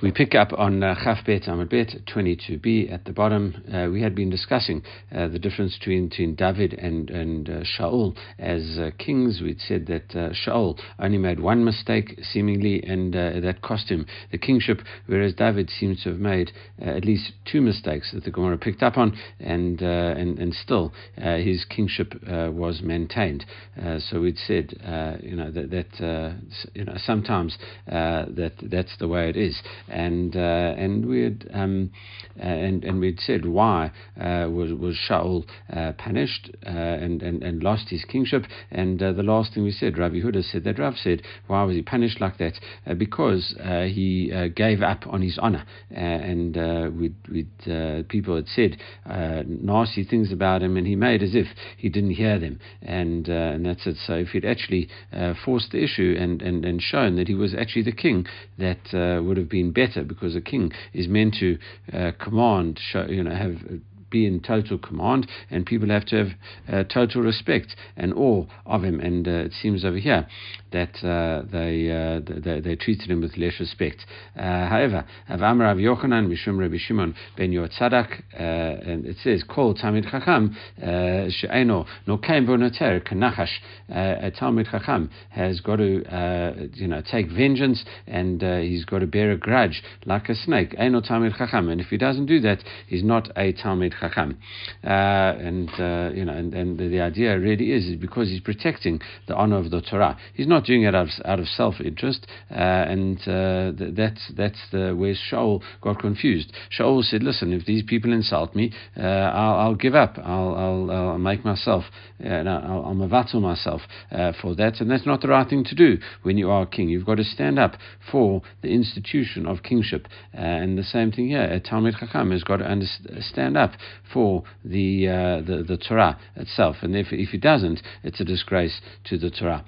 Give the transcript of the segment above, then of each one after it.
We pick up on uh, Chaf Bet Amud Bet 22b at the bottom. Uh, we had been discussing uh, the difference between, between David and, and uh, Shaul as uh, kings. We'd said that uh, Shaul only made one mistake, seemingly, and uh, that cost him the kingship, whereas David seems to have made at least two mistakes that the Gemara picked up on, and, and, and still his kingship was maintained. so we'd said, you know, that, that you know, sometimes that that's the way it is and uh, and we had um, uh, and and we'd said why uh, was was Shaul uh, punished uh, and, and and lost his kingship, and uh, the last thing we said, Rabbi Huda said that Rav said why was he punished like that? because he gave up on his honor, and we'd, we'd people had said nasty things about him, and he made as if he didn't hear them, and and that's it. So if he'd actually forced the issue and, and, and shown that he was actually the king, that would have been better because a king is meant to uh, command, show, you know, have be in total command, and people have to have uh, total respect and awe of him. And uh, it seems over here that uh, they, uh, they, they treated him with less respect. Uh, however, Avam Rav Yochanan Mishum Rabbi Shimon ben Yotzadak, uh, and it says, "Kol Talmid Chacham she'eno no kaim bonater kanachash." A Talmid Chacham has got to, you know, take vengeance, and he's got to bear a grudge like a snake. Eno Talmid Chacham, and if he doesn't do that, he's not a Talmid Chacham. Uh, and, uh, you know, and, and the, the, idea really is, is because he's protecting the honor of the Torah. He's not doing it out of, out of self-interest, uh, and uh, th- that's, that's the, where Shaul got confused. Shaul said, listen, if these people insult me, uh, I'll, I'll, give up. I'll, I'll, I'll make myself, uh, I'll, I'll mavatul myself for that, and that's not the right thing to do when you are a king. You've got to stand up for the institution of kingship. and the same thing here, a Talmid Chacham has got to understand up for the, uh, the, the Torah itself. And if, if he doesn't, it's a disgrace to the Torah.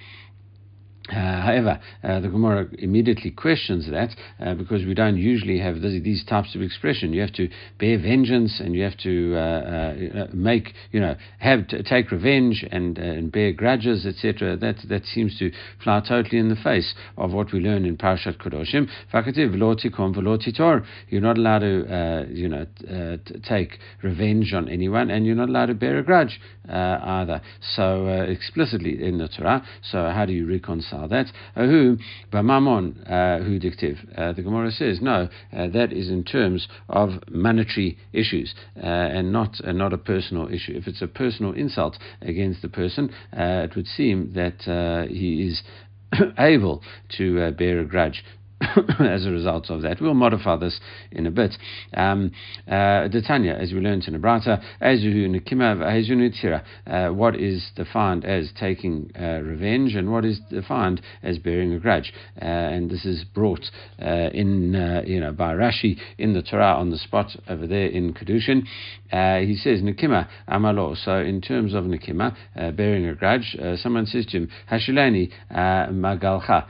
Uh, however, uh, the Gemara immediately questions that uh, because we don't usually have this, these types of expression. You have to bear vengeance and you have to uh, uh, make, you know, have to take revenge and, uh, and bear grudges, etc. That that seems to fly totally in the face of what we learn in Parashat Kedoshim. You're not allowed to, you know, t- take revenge on anyone, and you're not allowed to bear a grudge either. So explicitly in the Torah. So how do you reconcile? That. Uh, who, Bamamon, uh, who dictive. Uh, the Gemara says, no, that is in terms of monetary issues and not, not a personal issue. If it's a personal insult against the person, it would seem that he is able to uh, bear a grudge as a result of that. We'll modify this in a bit. Um, uh, Tanya, as we learned in Abrata, uh, what is defined as taking uh, revenge and what is defined as bearing a grudge. Uh, and this is brought uh, in, uh, you know, by Rashi in the Torah on the spot over there in Kedoshim. he says, Nikima amalo. So in terms of Nikima, bearing a grudge, someone says to him, Hashilani magalcha,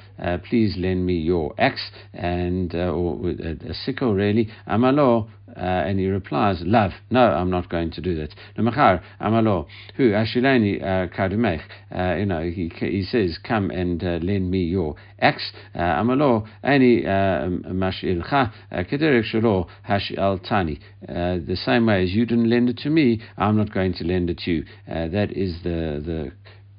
please lend me your axe and uh, or a, a sickle really, amalo, uh, and he replies, love, no, I'm not going to do that. Namachar, amalo, who, ashilani uh, kadumech, uh, you know, he, he says, come and uh, lend me your axe, amalo, ani mashilcha, kederek shalo hashil tani. The same way as you didn't lend it to me, I'm not going to lend it to you. that is the, the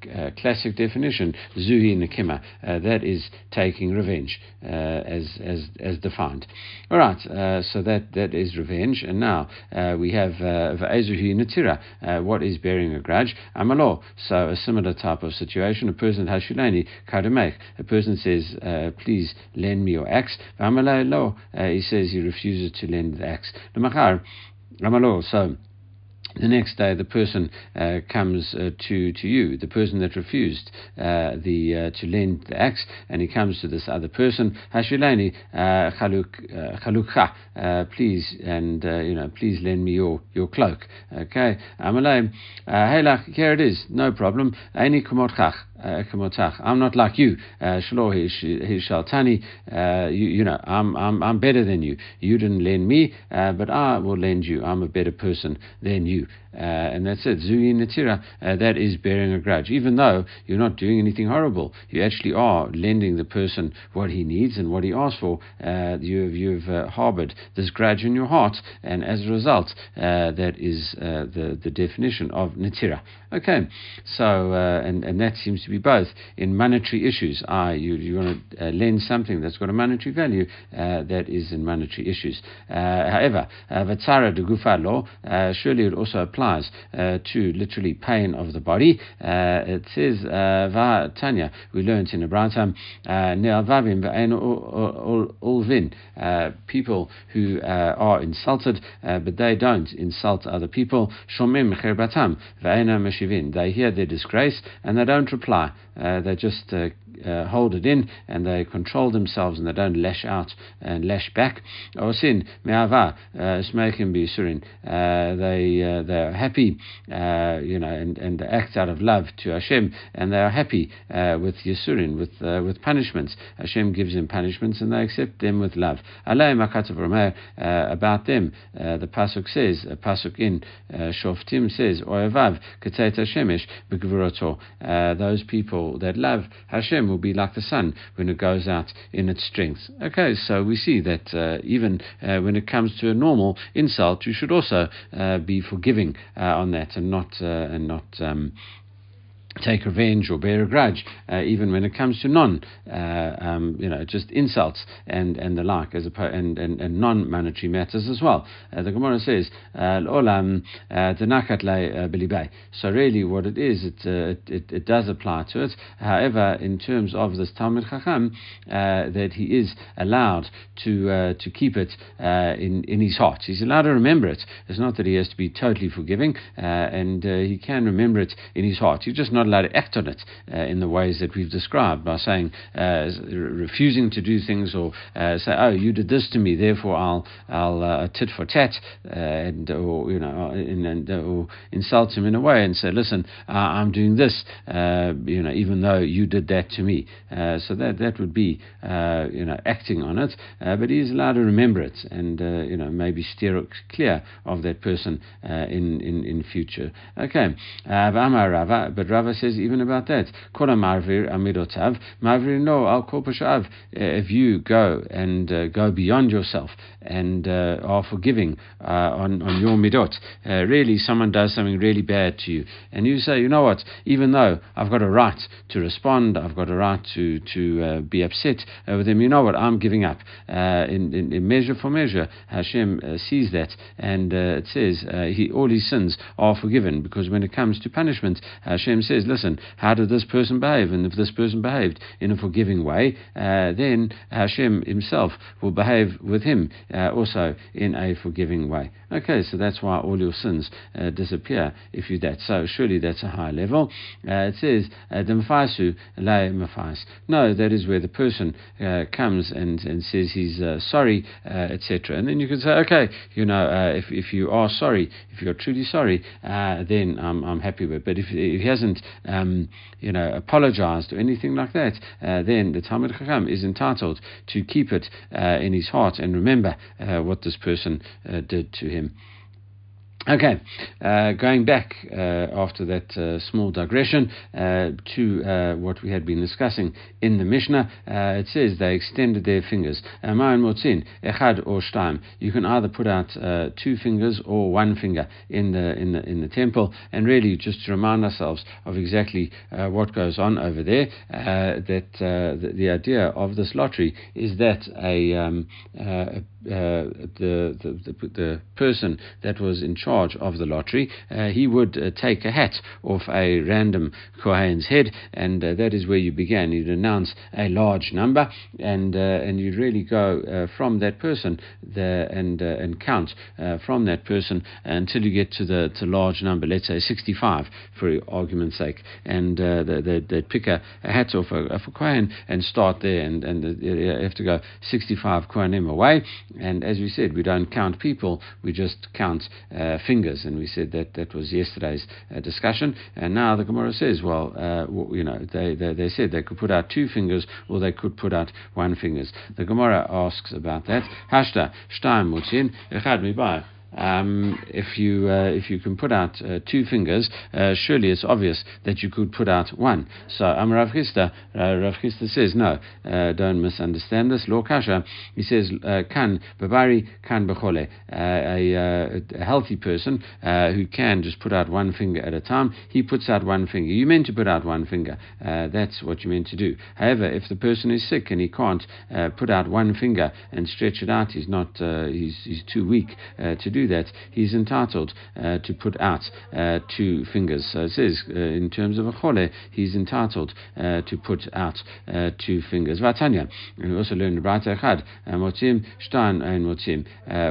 uh, classic definition, zuhi nekima, uh, that is taking revenge, uh, as, as, as defined. All right, uh, so that, that is revenge, and now uh, we have va'ezuhi netira, what is bearing a grudge? Amalo, so a similar type of situation, a person hashulani kadamech, a person says, please lend me your axe, lo, he says he refuses to lend the axe. Amalo, so the next day the person uh, comes uh, to, to you, the person that refused uh, the, uh, to lend the axe, and he comes to this other person, Hashilani uh, chalukha, uh, please, and you know, please lend me your, your cloak. Okay, Amalay, hey, here it is, no problem. Aini kumotchach. I'm not like you. Shlo hishaltani. You you know, I'm I'm I'm better than you. You didn't lend me, but I will lend you. I'm a better person than you. Uh, and that's it. Zuyi Natira, uh, that is bearing a grudge. Even though you're not doing anything horrible, you actually are lending the person what he needs and what he asks for. Uh, you've, you've uh, harbored this grudge in your heart, and as a result, uh, that is uh, the, the definition of Natira. Okay, so, and, and that seems to be both in monetary issues. Ah, you, you want to lend something that's got a monetary value, that is in monetary issues. however, Vatsara de Gufa law, surely it also applies uh, to literally pain of the body. Uh, it says, uh, Tanya, we learned in Abraham, ulvin, people who uh, are insulted, uh, but they don't insult other people. Shomim They hear their disgrace and they don't reply. Uh, they just uh, hold it in and they control themselves and they don't lash out and lash back. Osin me'ava uh, smoking bisurin. Uh, they uh, they are happy, you know, and, and they act out of love to Hashem and they are happy with yisurin, with with punishments. Hashem gives them punishments and they accept them with love. Alay makatav about them, the pasuk says, a pasuk in Shoftim says, Oevav keteta shemesh Those people that love Hashem will be like the sun when it goes out in its strength. Okay, so we see that uh, even uh, when it comes to a normal insult, you should also uh, be forgiving uh, on that and not uh, and not. Um, take revenge or bear a grudge, uh, even when it comes to non, uh, um, you know, just insults and, and the like, as opposed, and, and, and non-monetary matters as well. Uh, the Gemara says, "Olam uh, uh, So really, what it is, it, uh, it, it, it, does apply to it. However, in terms of this Talmid Chacham, that he is allowed to to keep it in in his heart. He's allowed to remember it. It's not that he has to be totally forgiving, and he can remember it in his heart. He's just not not allowed to act on it uh, in the ways that we've described by saying, uh, refusing to do things or uh, say, oh, you did this to me, therefore I'll, I'll uh, tit for tat, uh, and, or, you know, uh, in, and, or insult him in a way and say, listen, I'm doing this, you know, even though you did that to me. so that, that would be, you know, acting on it, but he is allowed to remember it and, you know, maybe steer clear of that person in, in, in future. Okay. but Rava Rava says even about that. Kora marvir amidotav. Marvir no al kol uh, If you go and uh, go beyond yourself and uh, are forgiving uh, on, on your midot, really someone does something really bad to you, and you say, you know what, even though I've got a right to respond, I've got a right to, to be upset with them, you know what, I'm giving up. In, in, in, measure for measure, Hashem sees that, and it says he, all his sins are forgiven, because when it comes to punishment, Hashem says, says, listen, how did this person behave? And if this person behaved in a forgiving way, uh, then Hashem himself will behave with him uh, also in a forgiving way. Okay, so that's why all your sins uh, disappear if you that. So surely that's a high level. Uh, it says, uh, no, that is where the person uh, comes and, and says he's sorry, etc. And then you can say, okay, you know, if, if you are sorry, if you're truly sorry, then I'm, I'm happy with it. But if, if he hasn't um, you know, apologized or anything like that, uh, then the Talmid Chacham is entitled to keep it uh, in his heart and remember uh, what this person uh, did to him. Okay, uh, going back uh, after that uh, small digression uh, to uh, what we had been discussing in the Mishnah, uh, it says they extended their fingers. Ma'an motzin echad or shtaim. You can either put out two fingers or one finger in the in the in the temple, and really just to remind ourselves of exactly what goes on over there. that the, the, idea of this lottery is that a, um, the, the, the the person that was in charge of the lottery, uh, he would uh, take a hat off a random Kohen's head, and uh, that is where you began. You'd announce a large number, and uh, and you'd really go uh, from that person the, and uh, and count from that person until you get to the to large number. Let's say 65, for argument's sake, and they, they'd pick a, a hat off a, a Kohen and start there, and and you have to go 65 Kohanim away. And as we said, we don't count people; we just count uh, fingers, and we said that that was yesterday's uh, discussion. And now the Gemara says, well, uh, you know, they, they, they said they could put out two fingers or they could put out one fingers. The Gemara asks about that. Hashta, mutzin, echad mibai. Um, if you uh, if you can put out uh, two fingers, uh, surely it's obvious that you could put out one. So Amar Rav Chisda, uh, Rav Chisda says no, uh, don't misunderstand this. Law Kasha, he says can uh, babari kan bechole, a, a healthy person who can just put out one finger at a time, he puts out one finger. You meant to put out one finger. that's what you meant to do. However, if the person is sick and he can't put out one finger and stretch it out, he's not he's, he's too weak to do do that, he's entitled uh, to put out uh, two fingers. So it says, uh, in terms of a chole, he's entitled uh, to put out uh, two fingers. Vatanya, and we also learned about Echad, Motzim, Shtan, and Motzim.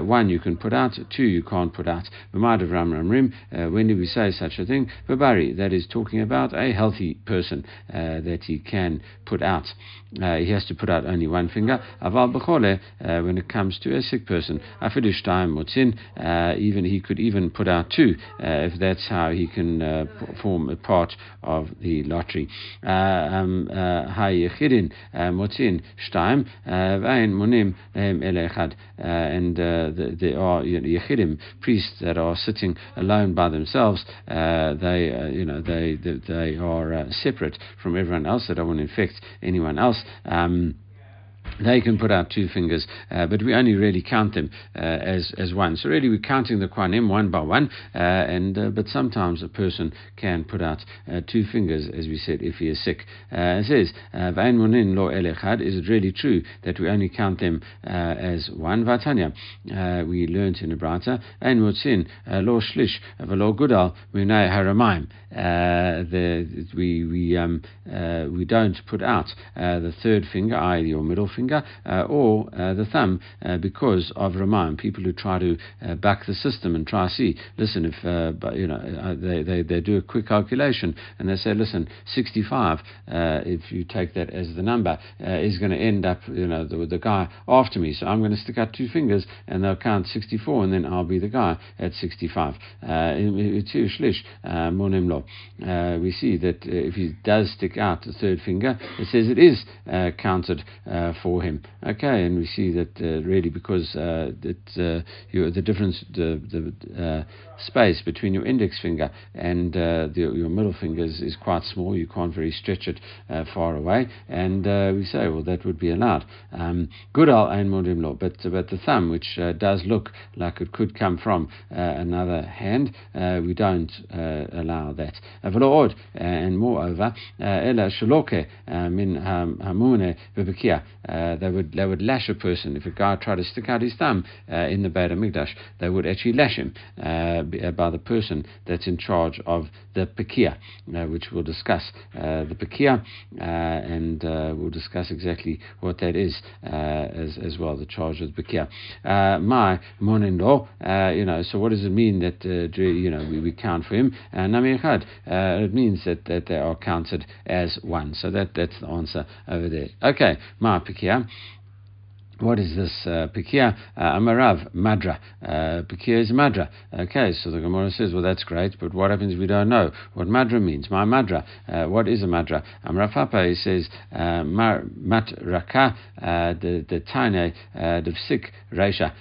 One you can put out, two you can't put out. V'mad of Ram Ram Rim, when do we say such a thing? V'bari, that is talking about a healthy person that he can put out. he has to put out only one finger. Aval b'chole, when it comes to a sick person, afidu shtaim motzin, uh, even he could even put out two uh, if that's how he can uh, form a part of the lottery. Uh, and there are yechidim priests that are sitting alone by themselves. they you know they they, they are separate from everyone else. They don't want to infect anyone else. Um, they can put out two fingers, uh, but we only really count them uh, as as one. So really, we're counting the Kohanim one by one, uh, and uh, but sometimes a person can put out uh, two fingers, as we said, if he is sick. Uh, it says, "Vain lo elechad." Is it really true that we only count them as one? Vatanya, we learned in the Brata, "Ein mutzin lo shlish v'lo gudal munay haramaim." The we we um, uh, we don't put out uh, the third finger, i.e., your middle finger uh, or uh, the thumb uh, because of Ramayim. People who try to back the system and try to see, listen, if but, you know they, they, they do a quick calculation and they say, listen, 65, if you take that as the number, is going to end up, you know, the, the guy after me. So I'm going to stick out two fingers and they'll count 64 and then I'll be the guy at 65. We see that if he does stick out the third finger, it says it is counted for for him. Okay, and we see that uh, really because uh, it, uh, the difference, the, the uh, space between your index finger and uh, the, your middle fingers is quite small. You can't very stretch it uh, far away, and we say, well, that would be allowed. Um, good al ein law, but but the thumb, which does look like it could come from another hand, we don't allow that. Eh, and moreover, eh, ela shaloke eh, min hamune uh, they would they would lash a person if a guy tried to stick out his thumb uh, in the Beit Hamikdash. They would actually lash him uh, uh, by the person that's in charge of the pekia, uh, which we'll discuss the pekia, and we'll discuss exactly what that is as as well. The charge of the pekia. my mon-in-law, you know. So what does it mean that you know we, we count for him? Nami uh, it means that, that they are counted as one. So that that's the answer over there. Okay, my pekia what is this uh, Pekia? Uh, Amarav, Madra. Uh, is Madra. Okay, so the Gemara says, well, that's great, but what happens if we don't know what Madra means? My Madra. Uh, what is a Madra? Amarav Papa, he says, uh, Matraka, uh, the, the Taine, uh, the Sik Reisha.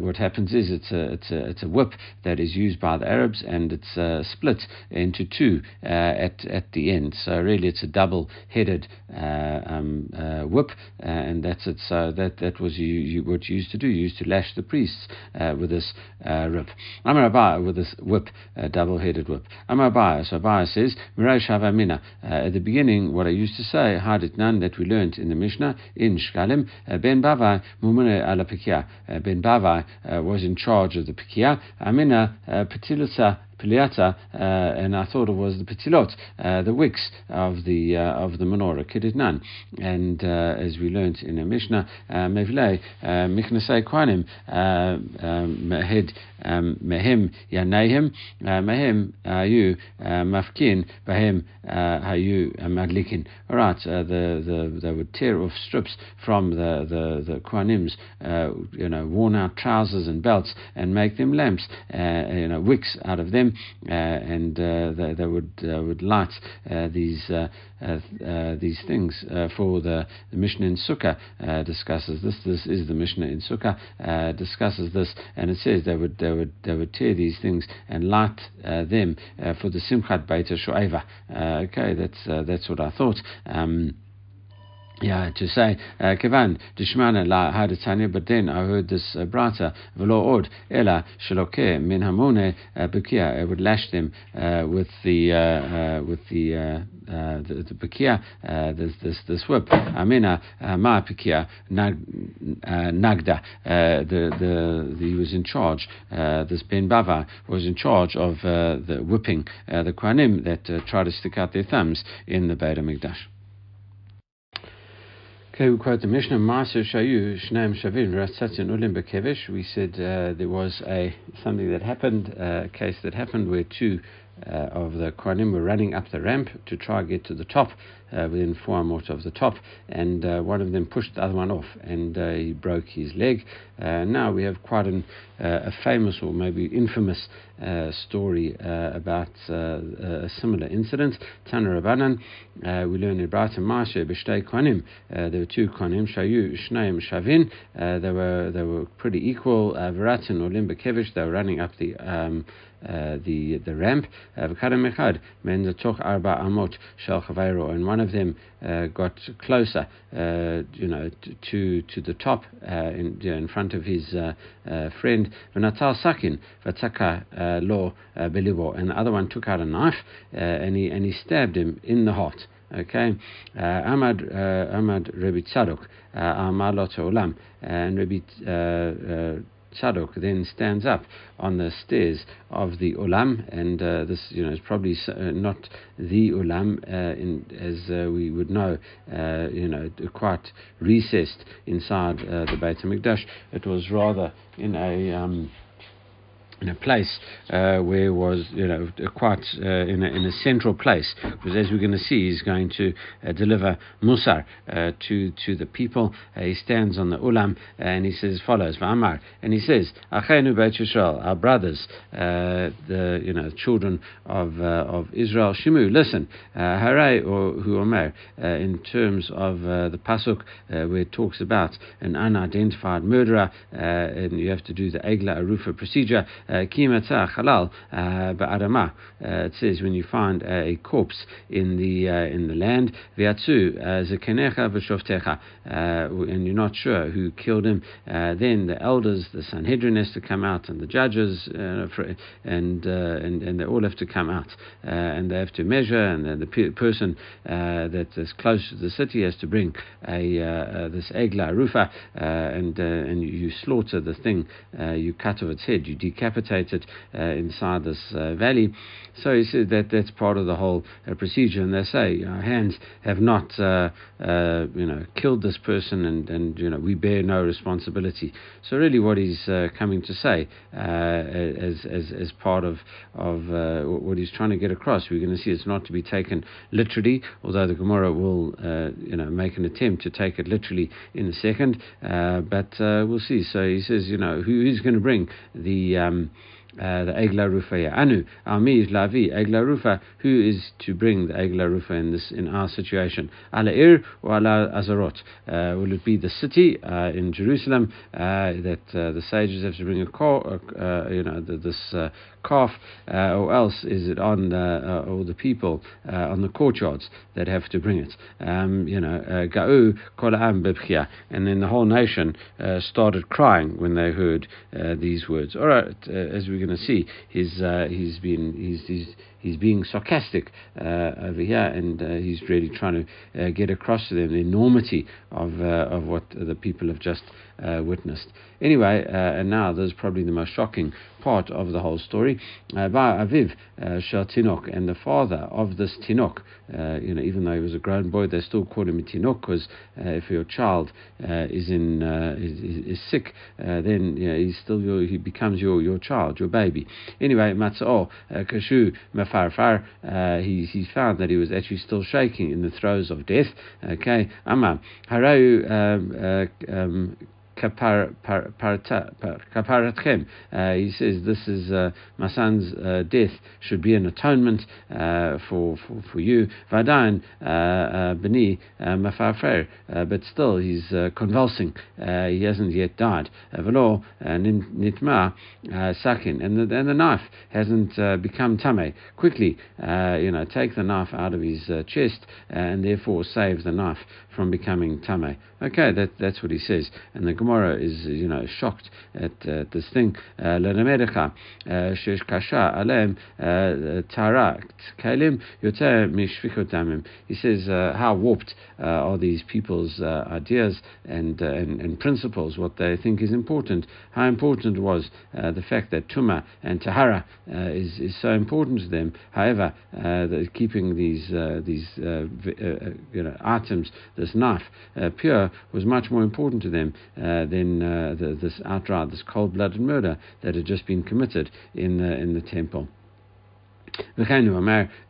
What happens is it's a, it's, a, it's a whip that is used by the Arabs and it's split into two at, at the end. So really it's a double headed um, whip, and that's it. So that, that was you, you, what you used to do. You used to lash the priests uh, with this uh, whip. Amar Abaya with this whip, uh, double-headed whip. Amar Abaya. So Abaya says, Mirai Shavamina. Uh, at the beginning, what I used to say, Hadit Nan, that we learned in the Mishnah in Shkalim, uh, Ben Bavai Mumune ala Pekia. Uh, ben Bavai was in charge of the Pekia. Amina Petilusa Piliata, uh, and I thought it was the Petilot, uh, the wicks of the uh, of the menorah, Kididnan. And as we learned in the Mishnah, Mevlei, Miknasei Kohanim, um, Mehed, um, Mehem Yanehim, Mehem Hayu Mafkin, Bahem Hayu Madlikin. All right, the, the, they would tear off strips from the, the, the Kohanim's, you know, worn out trousers and belts and make them lamps, you know, wicks out of them, Uh, and uh, they, they would, uh, would light these, these things for the, the Mishnah in Sukkah discusses this. This is the Mishnah in Sukkah discusses this, and it says they would they would they would tear these things and light uh, them uh, for the Simchat Beita Shoeva. Uh, okay, that's that's what I thought. Um, yeah, to say, Kevan, Dishmana la Hadatanya, but then I heard this uh, brata, Velo od, Ela, Shaloke, Min Hamone, Bukia, I would lash them uh, with the, uh, uh, with the, uh, uh, the, the Bukia, this, this, this whip. Amina, Ma Bukia, Nagda, the, the, he was in charge, this Ben Bava was in charge of the whipping the Kohanim that try to stick out their thumbs in the Beit HaMikdash. Okay, we quote the Mishnah, Maser Shayu, Shnaim Shavin, Ratzatzin Ulim Bekevish. We said uh, there was a something that happened, uh, a case that happened where two uh, of the Kohanim were running up the ramp to try to get to the top, uh, within four amot of the top, and uh, one of them pushed the other one off, and uh, he broke his leg. Uh, now we have quite an, uh, a famous or maybe infamous story about a similar incident. Tana Rabbanan, we learn in Brata Mashe B'shtei Kohanim. There were two Kohanim, Shayu, Shnaim, Shavin. They were they were pretty equal. Veratin or Limba They were running up the um, uh, the the ramp. V'kadam echad men zatoch arba amot shel chaveiro, and one of them uh, got closer, uh, you know, to to the top uh, in, in front of his uh, uh, friend. sakin lo belibo, and the other one took out a knife and he and he stabbed him in the heart. Okay, Ahmad Ahmad Rabbi Tzadok Amalot Olam and Rabbi Tzadok then stands up on the stairs of the Ulam, and uh, this you know is probably uh, not the Ulam uh, in, as uh, we would know, uh, you know, quite recessed inside uh, the Beit Hamikdash. It was rather in a um, in a place uh, where was you know quite uh, in, a, in a central place because as we're going to see he's going to uh, deliver musar uh, to to the people. Uh, he stands on the ulam and he says follows V'amar and he says Achenu Beit Yisrael our brothers uh, the you know children of of Israel. Shimu listen Haray or Hu Omer in terms of the pasuk where it talks about an unidentified murderer and you have to do the Egla Arufa procedure Kimata halal uh, ba'adama. Uh, it says when you find a corpse in the uh, in the land, v'atzu uh, zekenecha v'shoftecha, and you're not sure who killed him. Uh, then the elders, the Sanhedrin has to come out, and the judges, uh, and, and and they all have to come out, and they have to measure, and the, the person that is close to the city has to bring a this egla rufa, and and you slaughter the thing, you cut off its head, you decapitate uh, inside this uh, valley. So he said that that's part of the whole uh, procedure. And they say our hands have not, uh, uh, you know, killed this person, and, and you know we bear no responsibility. So really, what he's uh, coming to say as, as as part of of what he's trying to get across, we're going to see it's not to be taken literally, although the Gemara will, you know, make an attempt to take it literally in a second. but we'll see. So he says, you know, who is going to bring the um, uh, the Egla Rufa Anu. Ami Lavi, Egla Rufa, who is to bring the Egla Rufa in this in our situation? Ala Ir or Ala Azarot? Uh, will it be the city uh, in Jerusalem uh, that uh, the sages have to bring a car, uh, you know, the, this calf, or else is it on the, all the people on the courtyards that have to bring it? Um, you know, Ga'u Kolam Bebchia, and then the whole nation started crying when they heard these words. All right, as we we're going to see, he's uh, he's been he's, he's he's being sarcastic uh, over here, and uh, he's really trying to uh, get across to them the enormity of uh, of what the people have just uh, witnessed. Anyway, uh, and now this is probably the most shocking part of the whole story. By Aviv Shel Tinok, and the father of this Tinok, you know, even though he was a grown boy, they still called him a Tinok because if your child is in is, is, sick, then you know, he's still your, he becomes your your child, your baby. Anyway, Matzah Kashu Farfar, uh, he, he found that he was actually still shaking in the throes of death. Okay, Amma, Harau um, uh, um, kaparatchem. Uh, he says this is uh, my son's uh, death should be an atonement uh, for, for for you. Vadain uh, uh, mafarfer, but still he's convulsing. he hasn't yet died. Velo nitma sakin, and the and the knife hasn't become tame. Quickly, you know, take the knife out of his chest and therefore save the knife from becoming tame. Okay, that that's what he says, and the Gemara is, you know, shocked at uh, this thing. Uh, L'nemedecha uh, shesh kasha alem uh, tarak kalim mishvikot He says uh, how warped uh, are these people's uh, ideas and, and and principles, what they think is important. How important was the fact that tuma and tahara is is so important to them. However, keeping these these you know items, this knife pure was much more important to them than uh, the, this outright, this cold-blooded murder that had just been committed in the, in the temple.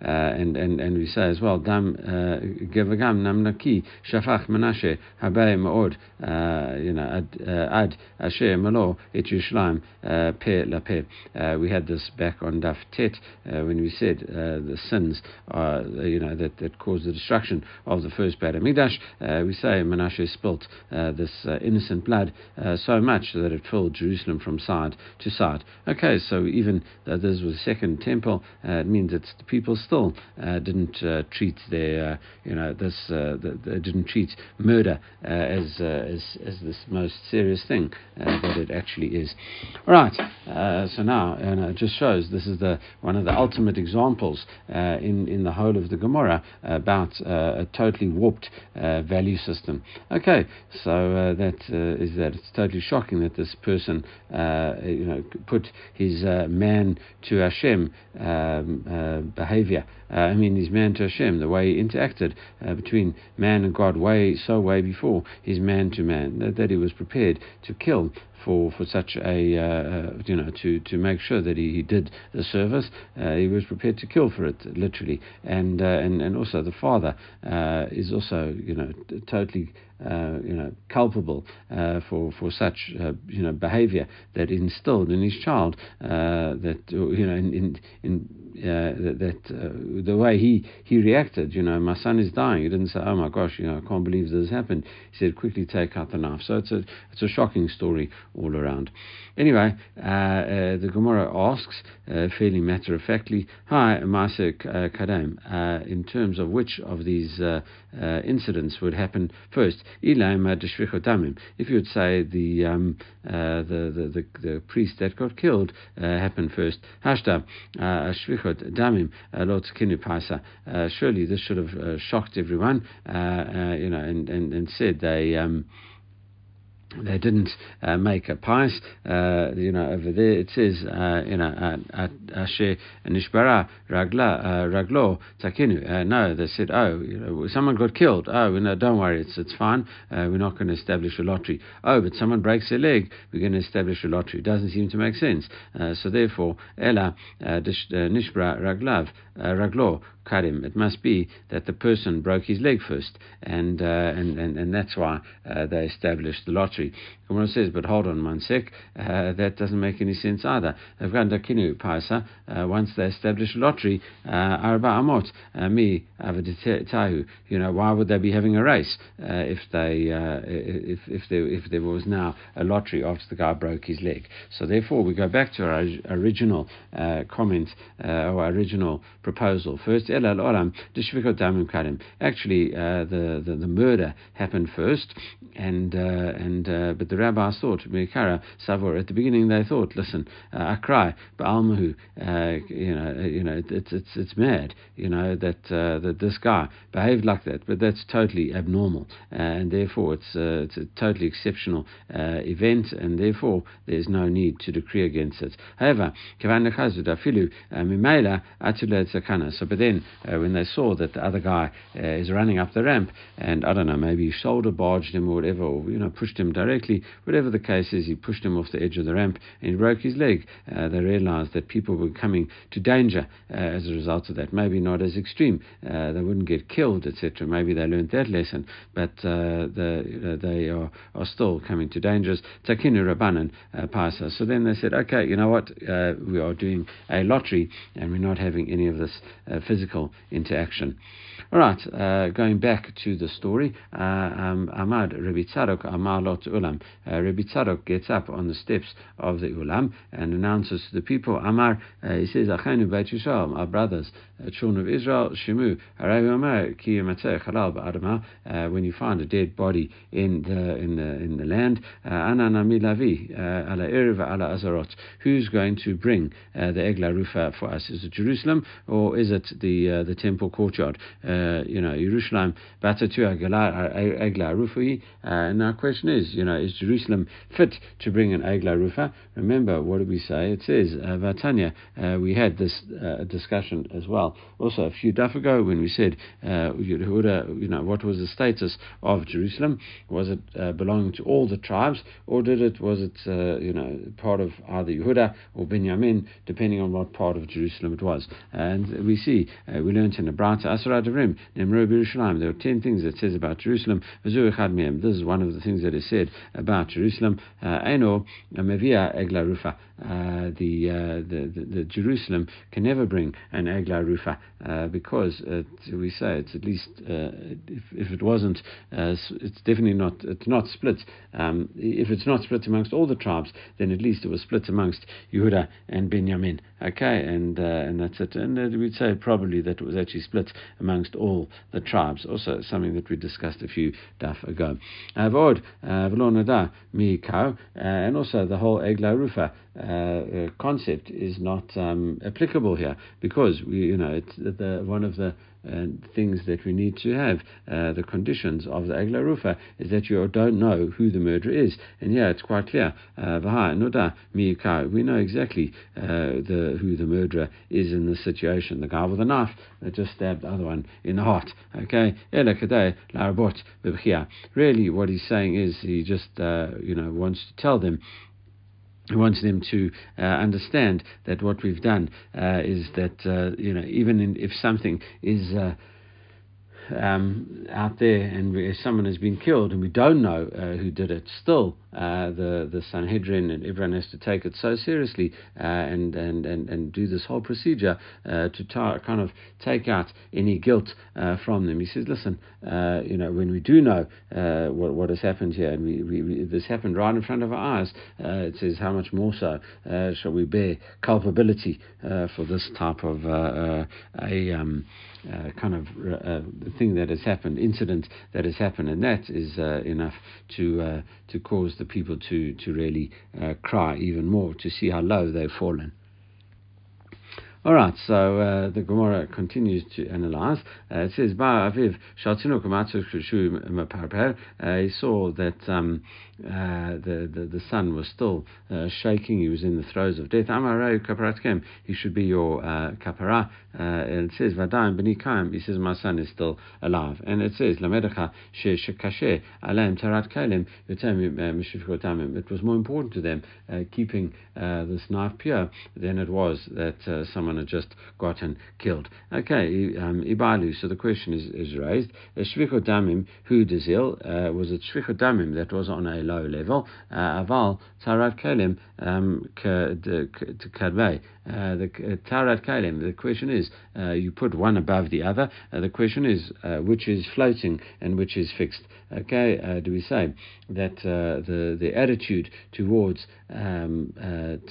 Uh, and, and, and we say as well, Dam uh, Gevagam Nam Shafach Menashe Habe Maod, uh, you know, Ad Malo Pe La Pe. We had this back on Daf Tet uh, when we said uh, the sins, are you know, that, that caused the destruction of the first Beit Hamikdash. we say Manasseh spilt this innocent blood so much that it filled Jerusalem from side to side. Okay, so even this was the second temple. Uh, uh, it means that people still uh, didn't uh, treat their, uh, you know, this, uh, the, the didn't treat murder as, as, as this most serious thing that it actually is. Right, so now and it just shows this is the one of the ultimate examples in, in the whole of the Gemara about a totally warped value system. Okay, so that is that it's totally shocking that this person, you know, put his man to Hashem um, uh, behavior. Uh, I mean, his man to Hashem, the way he interacted uh, between man and God, way so way before his man to man, that, that he was prepared to kill for, for such a uh, you know to, to make sure that he, he did the service. Uh, he was prepared to kill for it, literally, and uh, and and also the father is also you know totally uh, you know, culpable uh, for for such uh, you know behaviour that instilled in his child that you know in in, in that, that the way he he reacted, you know, my son is dying. He didn't say, oh my gosh, you know, I can't believe this happened. He said, quickly take out the knife. So it's a it's a shocking story all around. Anyway, the Gemara asks fairly matter of factly, hi, Masik Kadam, in terms of which of these incidents would happen first. If you would say the, um, uh, the, the, the, the, priest that got killed uh, happened first, Hashta uh, Shvichot Damim Lot Paisa. Surely this should have uh, shocked everyone, uh, uh, you know, and, and, and said they. Um, they didn't uh, make a pious, uh, you know, over there it says, uh, you know, Ashe Nishbara Ragla uh, Raglo Takinu. Uh, no, they said, oh, you know, someone got killed. Oh, no, don't worry, it's it's fine. Uh, we're not going to establish a lottery. Oh, but someone breaks their leg. We're going to establish a lottery. It doesn't seem to make sense. so therefore, Ella Nishbara Raglav Raglo It must be that the person broke his leg first, and uh, and, and and that's why uh, they established the lottery. Gemara says, but hold on one sec, uh, that doesn't make any sense either. Uh, once they establish a lottery, uh, arba amot, uh, mi tahu. You know, why would they be having a race if they if if there if there was now a lottery after the guy broke his leg? So therefore, we go back to our original comment or original proposal. First, elal olam Actually, the, the the murder happened first, and and but the rabbis thought, Mikara, Savor, at the beginning they thought, listen, uh, Akrai, Baalmahu, uh, you know, uh, you know, it's, it's, it's mad, you know, that, uh, that this guy behaved like that, but that's totally abnormal, and therefore it's, uh, it's a totally exceptional uh, event, and therefore there's no need to decree against it. However, so, but then when they saw that the other guy is running up the ramp, and I don't know, maybe shoulder barged him or whatever, or you know, pushed him directly, whatever the case is, he pushed him off the edge of the ramp and he broke his leg. Uh, they realized that people were coming to danger uh, as a result of that. Maybe not as extreme, uh, they wouldn't get killed, etc. Maybe they learned that lesson, but uh, the, they are, are still coming to dangers. Takinu Rabbanan uh, Pasa. So then they said, okay, you know what, uh, we are doing a lottery and we're not having any of this physical interaction. All right, going back to the story, um, Ahmad Rabbi Tzadok Amar Lot Ulam. Uh, Rabbi Tzadok gets up on the steps of the Ulam and announces to the people, Amar, uh, he says, Achenu Beit Yisrael, our brothers, uh, children of Israel, Shemu, Amar, Ki Chalal Ba'adama, uh, when you find a dead body in the in the in the land, uh, Ananami Lavi, Ala Erev Ala Azarot, who's going to bring the Egla Rufa for us? Is it Jerusalem or is it the the temple courtyard? Uh, you know, Yerushalayim Batatu Egla Rufui. Uh, and our question is, you know, is Jerusalem fit to bring an Egla Rufa? Remember, what did we say? It says, uh, Vatanya, we had this discussion as well. Also, a few days ago when we said, you know, what was the status of Jerusalem? Was it uh, belonging to all the tribes, or did it was it uh, you know part of either Yehuda or Benjamin, depending on what part of Jerusalem it was? And we see uh, we learned in the Brata Asra Devrim there are ten things that says about Jerusalem. This is one of the things that is said about Jerusalem. Uh, Eno Mevia Egla Rufa. Uh, the, uh, the, the, the, Jerusalem can never bring an Egla Rufa uh, because we say it's at least if, if it wasn't it's definitely not it's not split. Um, if it's not split amongst all the tribes then at least it was split amongst Yehuda and Benjamin. Okay and and that's it. And we'd say probably that it was actually split amongst all the tribes. Also something that we discussed a few daf ago. Avod and also the whole Egla Rufa uh, uh, concept is not um, applicable here because we, you know, it's the, one of the uh, things that we need to have, uh, the conditions of the Egla Rufa, is that you don't know who the murderer is. And yeah, it's quite clear. Uh, we know exactly uh, the, who the murderer is in this situation. The guy with the knife that just stabbed the other one in the heart. Okay? Really, what he's saying is he just, you know, wants to tell them he wants them to uh, understand that what we've done uh, is that uh, you know even in, if something is uh, um, out there and someone has been killed and we don't know uh, who did it, still uh, the the Sanhedrin and everyone has to take it so seriously uh, and, and, and, and do this whole procedure uh, to kind of take out any guilt uh, from them. He says, listen, uh, you know, when we do know what, what has happened here and we, we, we, this happened right in front of our eyes, it says how much more so shall we bear culpability for this type of a um, kind of thing that has happened, incident that has happened, and that is enough to to cause the people to, to really uh, cry even more to see how low they've fallen. All right, so uh, the Gemara continues to analyze. Uh, it says, Aviv uh, He saw that um, uh, the, the the son was still uh, shaking. He was in the throes of death. He should be your uh, kapara. and it says, Vadayim b'nikayim. He says, my son is still alive. And it says, Lamedecha she shekashe alayim tarat kalim It was more important to them keeping this knife pure than it was that someone someone had just gotten killed. Okay, um, Ibalu. So the question is, is raised. Shvichot damim hu dezil uh, was it shvichot damim that was on a low level. Uh, aval tarat kelim um, kadvei. Uh, the uh, tarat kelim. The question is, uh, you put one above the other. the question is, which is floating and which is fixed. Okay, do we say that the the attitude towards um,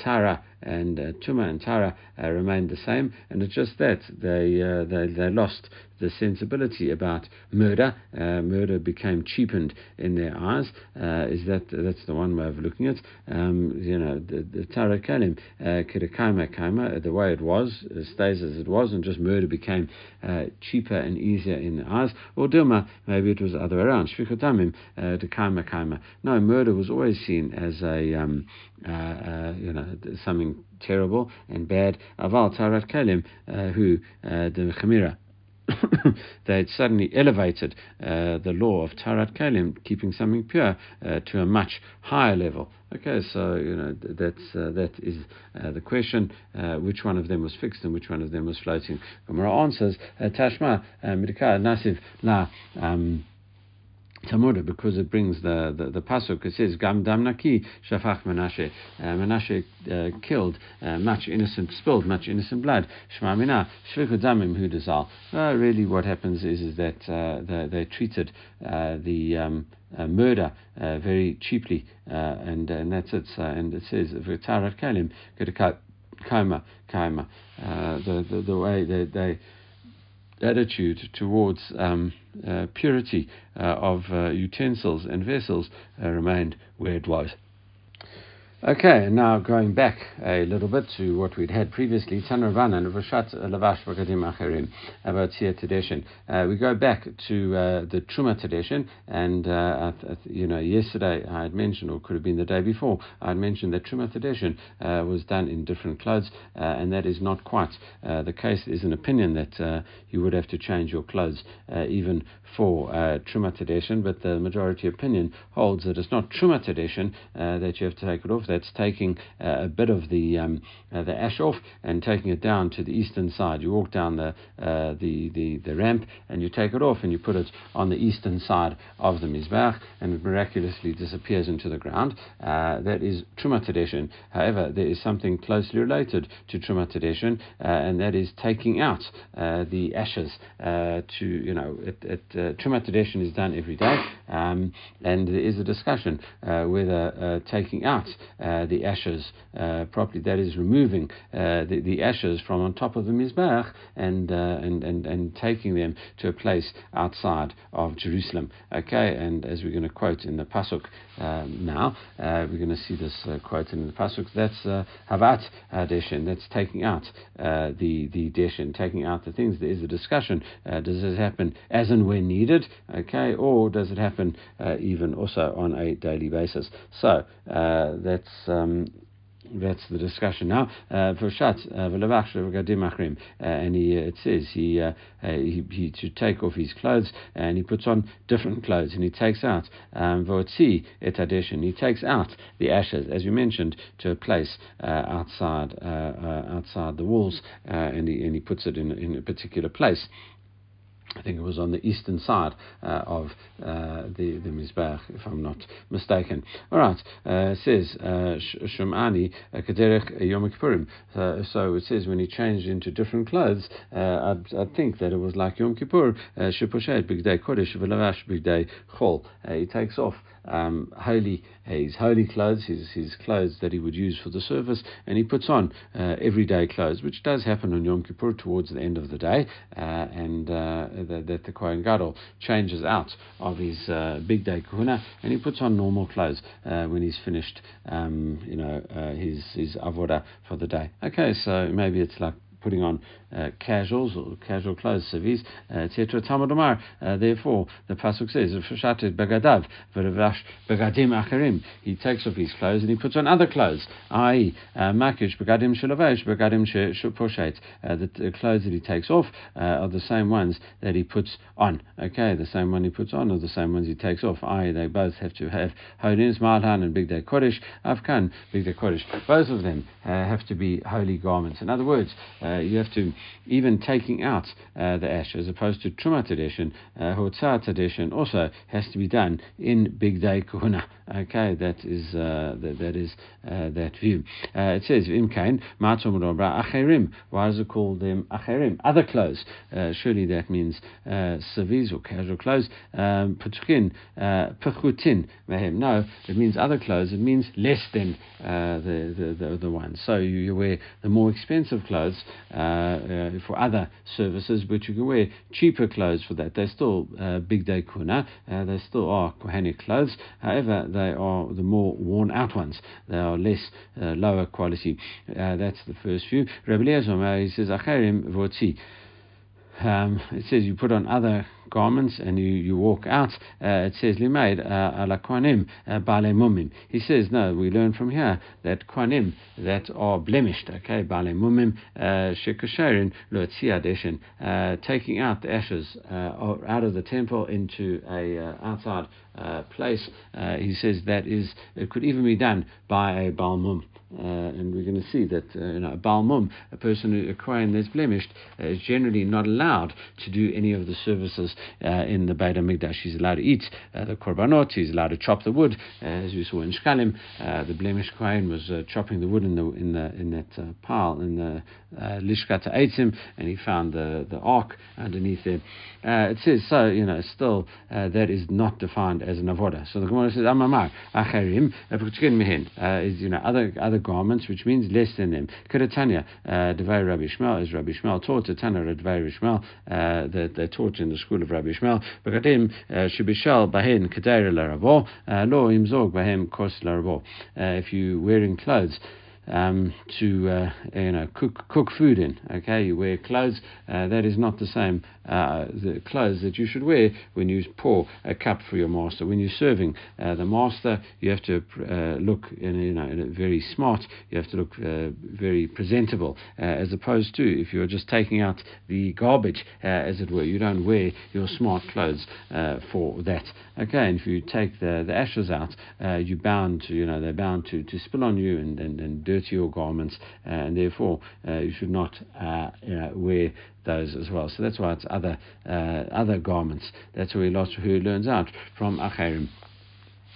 tara and uh, Tuma and Tara uh, remained the same, and it's just that they, uh, they, they lost the sensibility about murder. Uh, murder became cheapened in their eyes. Uh, is that that's the one way of looking at it? Um, you know, the, the Torah Kalim, uh, the way it was, stays as it was, and just murder became uh, cheaper and easier in the eyes. Or Dilma, maybe it was the other way around. Shvichotamim, the Kaima Kaima. No, murder was always seen as a, um, uh, uh, you know, something terrible and bad. Aval Tarat Kalim, who, the Chemira, they had suddenly elevated uh, the law of Tarat Kalim, keeping something pure, uh, to a much higher level. Okay, so you know that's uh, that is uh, the question: uh, which one of them was fixed and which one of them was floating? Gemara answers: uh, Tashma Midkar Nasiv La. Tamura because it brings the, the, the pasuk. It says Gam Damnaki Shafach Menashe. Uh, Menashe uh, killed uh, much innocent, spilled much innocent blood. Shema Mina Shvichu Damim Hudazal. Uh, really, what happens is is that uh, they, treated the um, uh, murder uh, very cheaply, uh, and and that's it. and it says V'tarat Kalim Kaima Kaima. The the way they they attitude towards um, purity uh, of uh, utensils and vessels uh, remained where it was. Okay, now going back a little bit to what we'd had previously, Tanravan and Roshat Lavash Vagadim Acherim about Tzir tradition. Uh, we go back to uh, the Trumat HaDeshen, and uh, you know, yesterday I had mentioned, or could have been the day before, I had mentioned that Trumat HaDeshen uh, was done in different clothes, uh, and that is not quite uh, the case. There's an opinion that you would have to change your clothes even for Trumat HaDeshen, but the majority opinion holds that it's not Trumat HaDeshen that you have to take it off that's taking uh, a bit of the um, uh, the ash off and taking it down to the eastern side. You walk down the, uh, the, the the ramp and you take it off and you put it on the eastern side of the mizbach and it miraculously disappears into the ground. Uh, that is trumat hadeshen. However, there is something closely related to trumat hadeshen, uh, and that is taking out uh, the ashes. to you know, it, it, trumat hadeshen is done every day, um, and there is a discussion whether taking out uh, the ashes uh, properly. That is removing uh, the, the ashes from on top of the mizbech and, and, and, and taking them to a place outside of Jerusalem. Okay, and as we're going to quote in the pasuk Uh, now, uh, we're going to see this uh, quote in the pasuk. That's havat deshin. That's taking out the the deshin, taking out the things. There is a discussion. does it happen as and when needed? Okay, or does it happen even also on a daily basis? So that's um, that's the discussion now. Uh, for Shat, uh, uh, and he, it says he, uh, he, he should take off his clothes and he puts on different clothes and he takes out um, et he takes out the ashes, as you mentioned, to a place uh, outside uh, outside the walls and he and he puts it in in a particular place. I think it was on the eastern side uh, of uh, the the Mizbech, if I'm not mistaken. All right, uh, it says uh, Shumani uh, Kaderech Yom Kippurim. So it says when he changed into different clothes, uh, I'd, I'd, think that it was like Yom Kippur, Shepushet Big Day Kodesh Big Day Chol. He takes off um, holy his holy clothes, his his clothes that he would use for the service, and he puts on uh, everyday clothes, which does happen on Yom Kippur towards the end of the day, uh, and uh, that, that the Kohen Gadol changes out of his uh, bigdei kehuna, and he puts on normal clothes uh, when he's finished, um, you know, his his avoda for the day. Okay, so maybe it's like putting on uh, casuals or casual clothes, civis, uh, etc. Talmud Omar. Uh, therefore, the pasuk says, "Fashatet begadav v'revash begadim acherim." He takes off his clothes and he puts on other clothes, i.e., makish begadim shelavesh begadim sheposhet. The clothes that he takes off are the same ones that he puts on. Okay, the same one he puts on are the same ones he takes off. I.e., they both have to have holiness, malhan, and big day kodesh, afkan, big day kodesh. Both of them have to be holy garments. In other words. Uh, uh, you have to, even taking out uh, the ash, as opposed to Trumat HaDeshen, uh, tradition also has to be done in Bigdei Kehuna. Okay, that is uh, that, that is uh, that view. Uh, it says Imkain Matum Acherim. Why does it call them Acherim? Other clothes. Uh, surely that means uh, civis or casual clothes. Um, Pechutin, Pechutin. No, it means other clothes. It means less than the, the, the the. So you, you wear the more expensive clothes Uh, for other services, but you can wear cheaper clothes for that. They're still uh, bigdei kehuna, uh, they still are kohenic clothes. However, they are the more worn out ones. They are less lower quality. that's the first few. Rabbi he says. Um, it says you put on other garments and you, you walk out. Uh, it says limaid uh, ala uh, bale mumim. He says no. We learn from here that kohanim that are blemished. Okay, bale mumim uh, shekasherin loetziadeshin, taking out the ashes out of the temple into a outside place. he says that is it could even be done by a balmum. Uh, and we're going to see that uh, you know, a balmum, a person who acquiring that's blemished, uh, is generally not allowed to do any of the services uh, in the Beit HaMikdash. He's allowed to eat uh, the korbanot, he's allowed to chop the wood, uh, as we saw in Shkalim. the blemish kohen was chopping the wood in the in the in that pile in the lishkat eitzim, and he found the the ark underneath there. it says so, you know, still that is not defined as an avoda. So the Gemara says, Amamar acherim is you know other other garments, which means less than them. Kedatanya, uh, Devay Rabbi Shmuel, as Rabbi Shmuel taught, Tana Devay Shmuel, uh, that they taught in the school of Rabbi Shmuel, Bagadim, uh, Shibishal Bahin Kedair Laravo, uh, Lo Imzog Bahem Kos Laravo. If you're wearing clothes, um, to uh, you know cook cook food in. Okay, you wear clothes. Uh, that is not the same uh, the clothes that you should wear when you pour a cup for your master. When you're serving uh, the master, you have to uh, look in, you know very smart. You have to look uh, very presentable, as opposed to if you're just taking out the garbage, as it were. You don't wear your smart clothes for that. Okay, and if you take the, the ashes out, you're bound to you know they're bound to, to spill on you and and, and dirty your garments, and therefore you should not know, wear those as well. So that's why it's other uh, other garments. That's where lots who learns out from Acherim.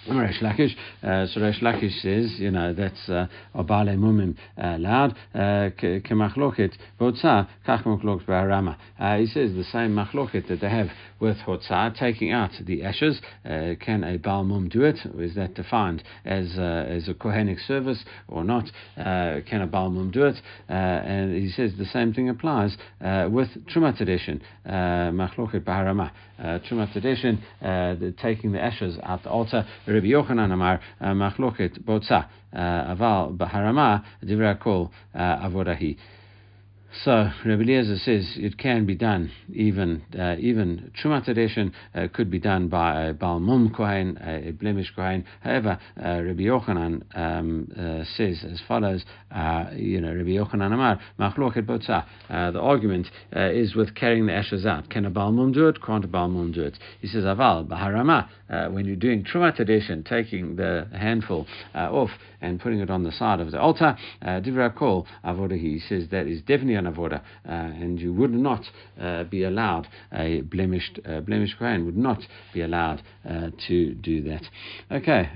Resh Lakish, uh, so Resh Lakish says, you know, that's uh, Obale Mumim lad, loud, Kemachloket Botza, Kach machloket Barama. He says the same Machloket that they have with Hotzah, taking out the ashes. Uh, can a Baal Mum do it? Is that defined as, uh, as a Kohenic service or not? Uh, can a Baal Mum do it? and he says the same thing applies with Trumat HaDeshen, Machloket Barama. Trumat HaDeshen, taking the ashes out the altar. rih Jochanan mar eh, mar chlochit bótsa eh, a bhil ba Harama a eh, dhíhre có a bhd a hí. So Rabbi Eliezer says it can be done, even uh, even Trumat uh, could be done by a Balmum Kohen, a, blemish Kohen. However, uh, Rabbi Yochanan um, uh, says as follows, uh, you know, Rabbi Yochanan Amar, Machloket Botza. Uh, the argument is with carrying the ashes out. Can a Balmum do it? Can't a Balmum do it? He says, Aval, Baharama, when you're doing Trumat taking the handful off and putting it on the side of the altar, Divra Kol Avodahi, he says that is definitely avoda, uh, and you would not uh, be allowed a blemished uh, blemished kohen would not be allowed to do that. Okay,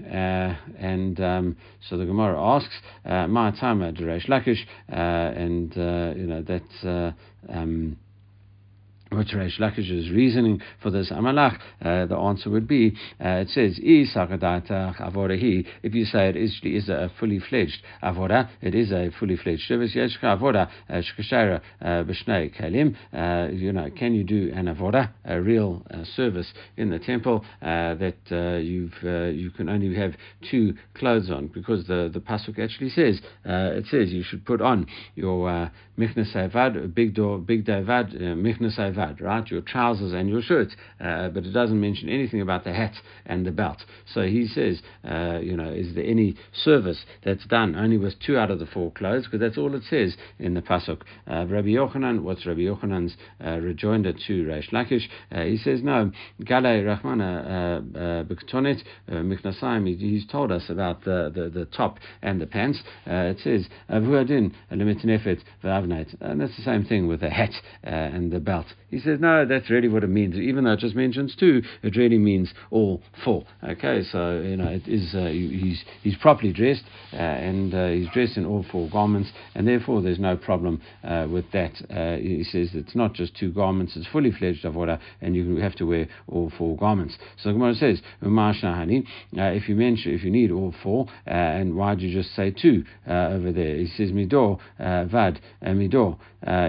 and um, so the Gemara asks, "My time at Lakish," and you know that's. Um, What's Reish Lakish's reasoning for this Amalach? Uh, the answer would be uh, it says, If you say it is, is a fully fledged avora, it is a fully fledged service. avora uh, kalim. Uh, You know, can you do an avora, a real uh, service in the temple that you've you can only have two clothes on? Because the the pasuk actually says it says you should put on your uh, michnas big door, big day avad, right? Your trousers and your shirt, uh, but it doesn't mention anything about the hat and the belt. So he says, uh, you know, is there any service that's done only with two out of the four clothes? Because that's all it says in the pasuk. Uh, Rabbi Yochanan, what's Rabbi Yochanan's uh, rejoinder to Reish Lakish? Uh, he says, no, Galei Rahmana uh, B'ktonet Miknasayim. He's told us about the, the, the top and the pants. it says, Avuadin Limitinefet V'avnait. And that's the same thing with the hat and the belt. He He says, no, that's really what it means. Even though it just mentions two, it really means all four. Okay, so, you know, it is, uh, he's, he's properly dressed uh, and uh, he's dressed in all four garments, and therefore there's no problem uh, with that. Uh, he says it's not just two garments, it's fully fledged avoda, and you have to wear all four garments. So the Gemara says, if you mention, if you need all four, and why did you just say two over there? He says, midor, vad, midor.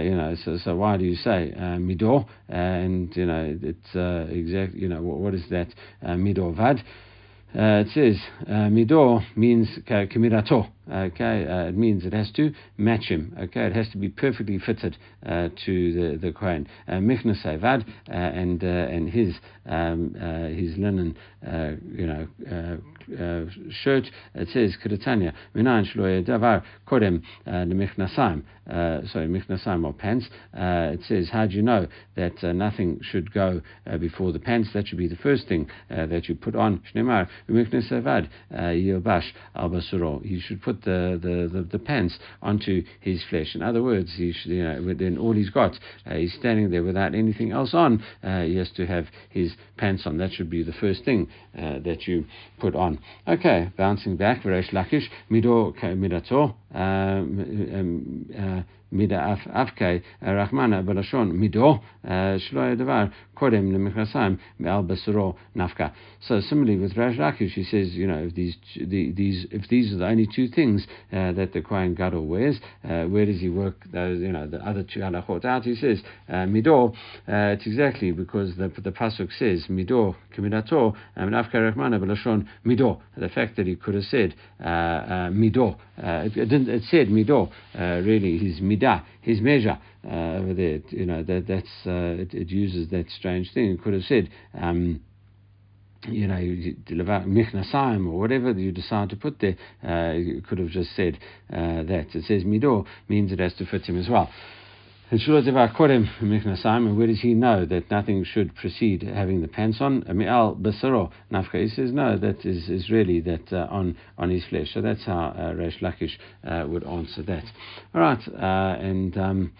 you know, so, so why do you say midor? And, you know, it's exactly, you know, what, what is that midor vad? Uh, it says uh, midor means kamirato. Okay, uh, it means it has to match him. Okay, it has to be perfectly fitted uh, to the the kohen. Uh, Michna uh, and uh, and his um, his linen, you know uh, Uh, shirt, it says Kiritanya, Minan Shloye Davar Kodem uh, Michnasaim, uh, sorry, Michnasaim or pants. Uh, it says, How do you know that uh, nothing should go before the pants? That should be the first thing that you put on. Shnemar, Michnasevad Yilbash Al Basuro. You should put the, the, the, the, pants onto his flesh. In other words, he should, you know, then all he's got, he's standing there without anything else on. he has to have his pants on. That should be the first thing that you put on. Okay, bouncing back, Resh Lakish, Mido Midato, um, um, uh, uh, um, uh, מידה אבקי רחמנה בלשון מידו שלא היה דבר קודם למכנסיים מעל בשרו נפקא. So similarly with Rash Lakish, he says, you know, if these, the, these, if these are the only two things uh, that the Kohen Gadol wears, uh, where does he work those, you know, the other two halachot out? He says, uh, mido, uh, it's exactly because the, the Pasuk says, mido, kemidato, nafka rachmana b'lashon mido. The fact that he could have said, uh, uh, mido, it, it, it said mido, really, his mido midah, his measure uh, over there. You know that that's uh, it, it, uses that strange thing. It could have said. Um, you know, Michnasayim or whatever you decide to put there, uh, you could have just said uh, that. It says Midor means it has to fit him as well. And where does he know that nothing should precede having the pants on? Al Basaro Nafka. He says, no, that is, is really that uh, on, on his flesh. So that's how uh, Lakish uh, would answer that. All right, uh, and um,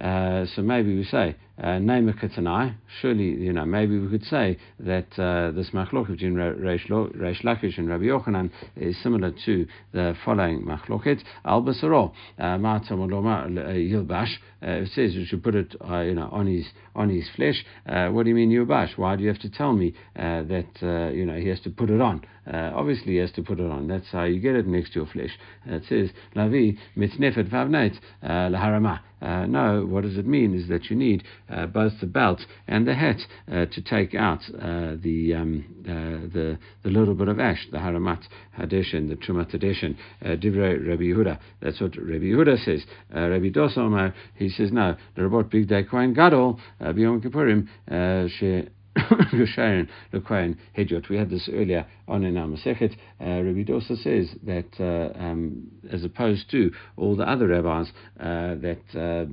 uh, so maybe we say, uh, Katanai, surely, you know, maybe we could say that uh, this machlok between Reish Lakish and Rabbi Yochanan is similar to the following machloket. Al Basaro, uh, uh, Yilbash, uh, it says you should put it, uh, you know, on his on his flesh. what do you mean Yilbash? Why do you have to tell me that, you know, he has to put it on? obviously, he has to put it on. That's how you get it next to your flesh. it says, Lavi mitznefet vavneit laharama. no, what does it mean is that you need uh, both the belt and the hat uh, to take out uh, the, um, uh, the the little bit of ash, the haramat hadeshin, the trumat hadeshin. Uh, Divrei Rabbi Yehuda. That's what Rabbi Yehuda says. Rabbi Dosa he says no. The Rabot Big Day Kohen Gadol B'Yom Kippurim she. Kohen Hedjot. We had this earlier on in our Masechet. Uh, Rabbi Dosa says that uh, um, as opposed to all the other rabbis uh, that uh,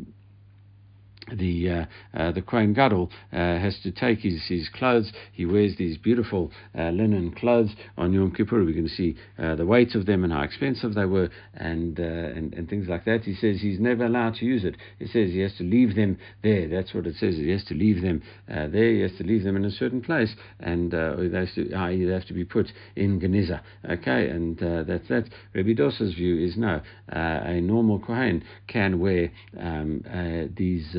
the uh, uh, the Kohen Gadol uh, has to take his, his clothes. He wears these beautiful uh, linen clothes on Yom Kippur. We can see uh, the weight of them and how expensive they were, and, uh, and and things like that. He says he's never allowed to use it. He says he has to leave them there. That's what it says. He has to leave them there. He has to leave them in a certain place, and they, have to, they have to be put in Geniza. Okay, and that's that. Rabbi Dosa's view is no. a normal Kohen can wear um, these.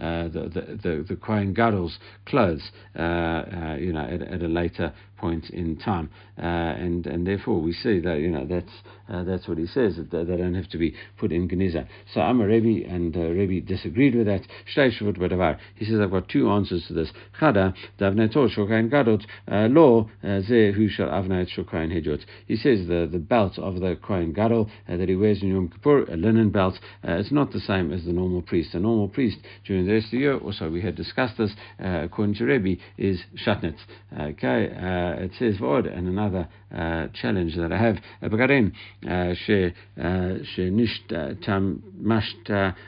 Uh, the, the, the, the Kohen Gadol's clothes, uh, uh, you know, at, at, a later point in time, uh, and and therefore we see that you know that's uh, that's what he says that they don't have to be put in Geniza. So Amar Rebbe and uh, Rebbe disagreed with that. He says I've got two answers to this. Chada gadot uh, lo avnait shokain hejot. He says the the belt of the Kohen Gadol that he wears in Yom Kippur, a linen belt, it's not the same as the normal priest. A normal priest during the rest of the year, also we had discussed this, uh, according to Rebbe, is Shatnetz. Okay, uh, it says Vod, and another uh, challenge that I have, uh, Bagarin, uh, uh, she nisht tam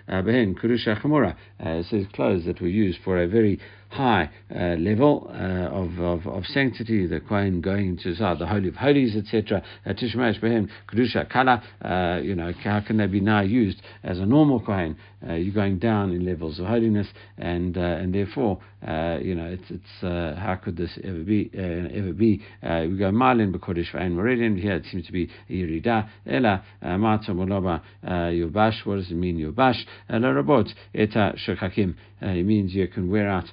behen kurusha chamora. It says clothes that were used for a very high uh, level uh, of, of, of sanctity, the Kohen going into the Holy of Holies, etc. Uh, Tishmash Behem, Kedusha Kala, uh, you know, how can they be now used as a normal Kohen? Uh, you're going down in levels of holiness, and and therefore, you know, it's, it's how could this ever be? ever be? we go Malin Bekodesh Ve'en Meridian, here it seems to be Yerida, Ela, Mata Moloba, Yubash, what does it mean, Yubash? Ela Rabot, Eta Shekakim, it means you can wear out,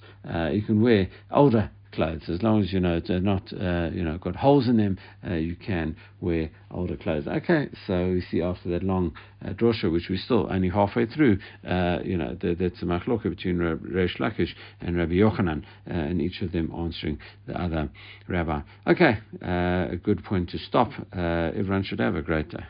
you can wear older clothes. As long as you know they're not, uh, you know, got holes in them, uh, you can wear older clothes. Okay, so we see after that long uh, drosha, which we're still only halfway through, uh, you know, the, that's a machloka between Reish Lakish and Rabbi Yochanan, uh, and each of them answering the other rabbi. Okay, uh, a good point to stop. Uh, everyone should have a great day.